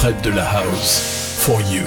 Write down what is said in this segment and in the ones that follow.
Fred de la House. For you.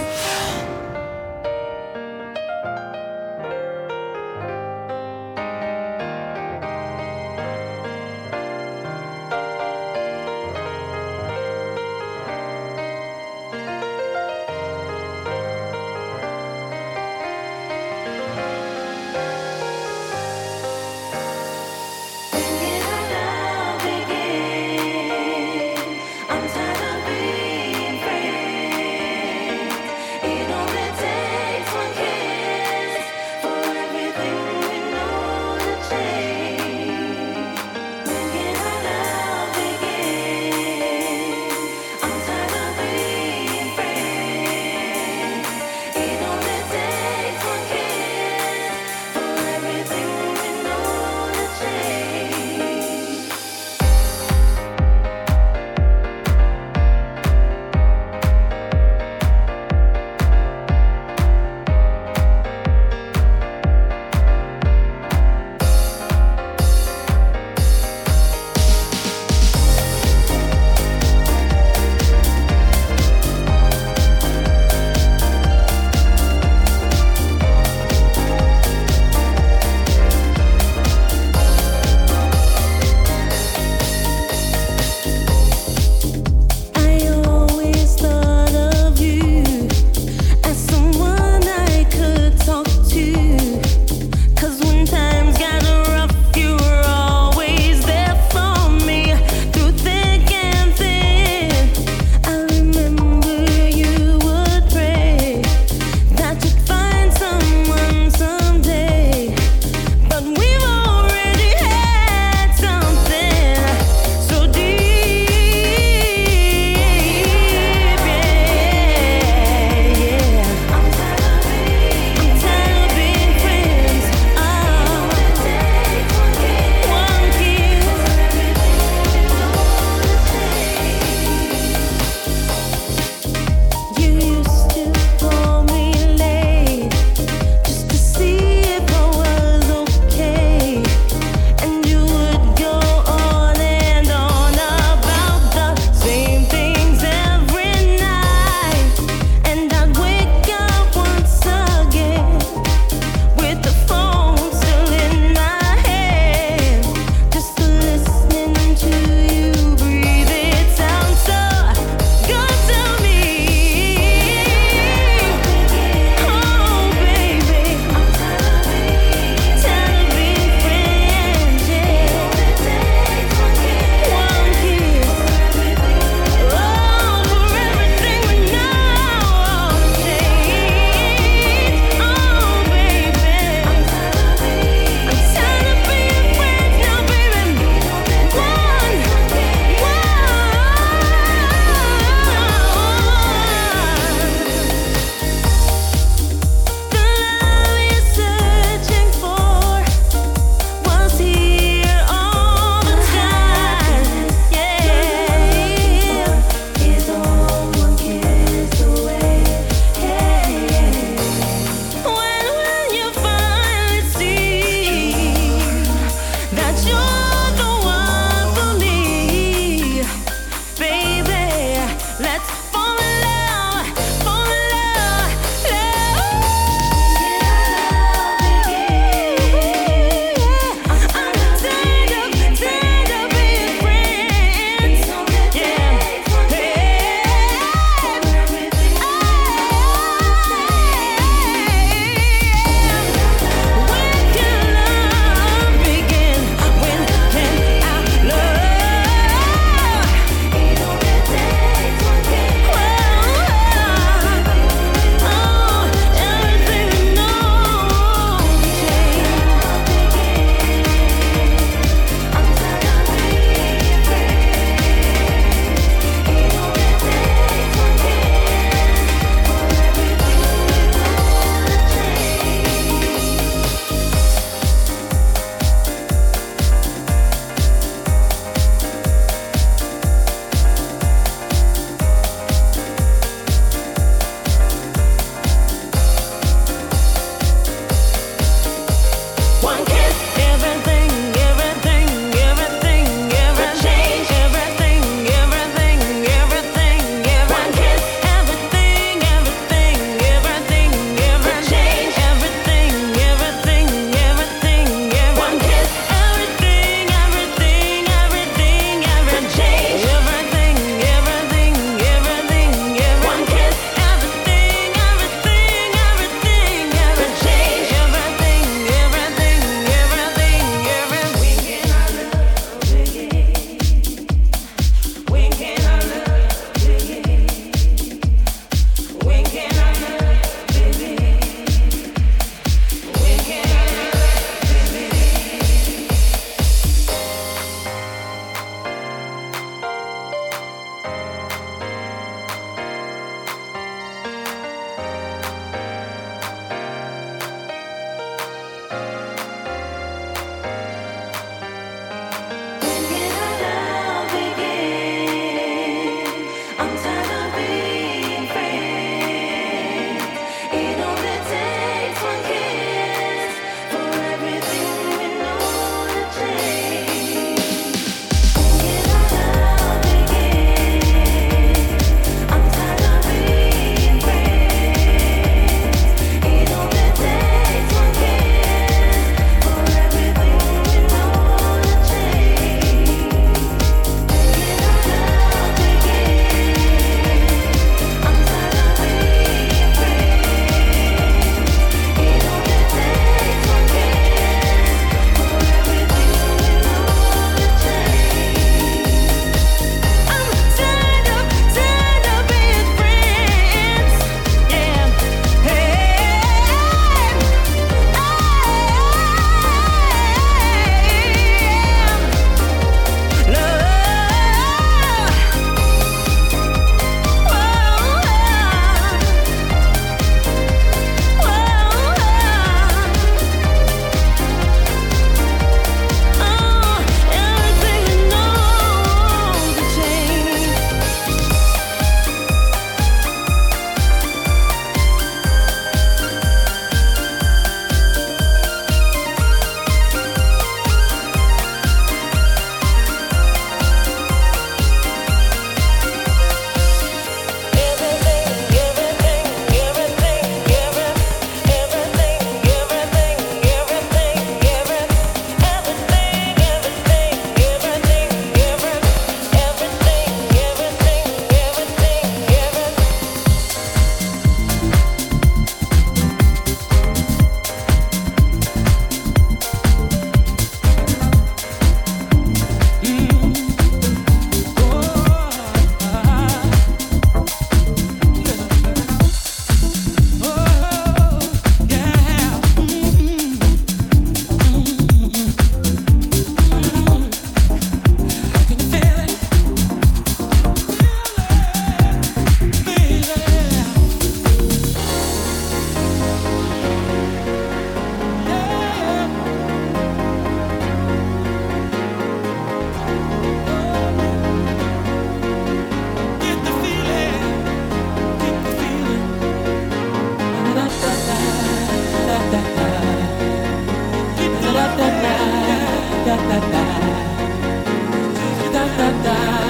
Got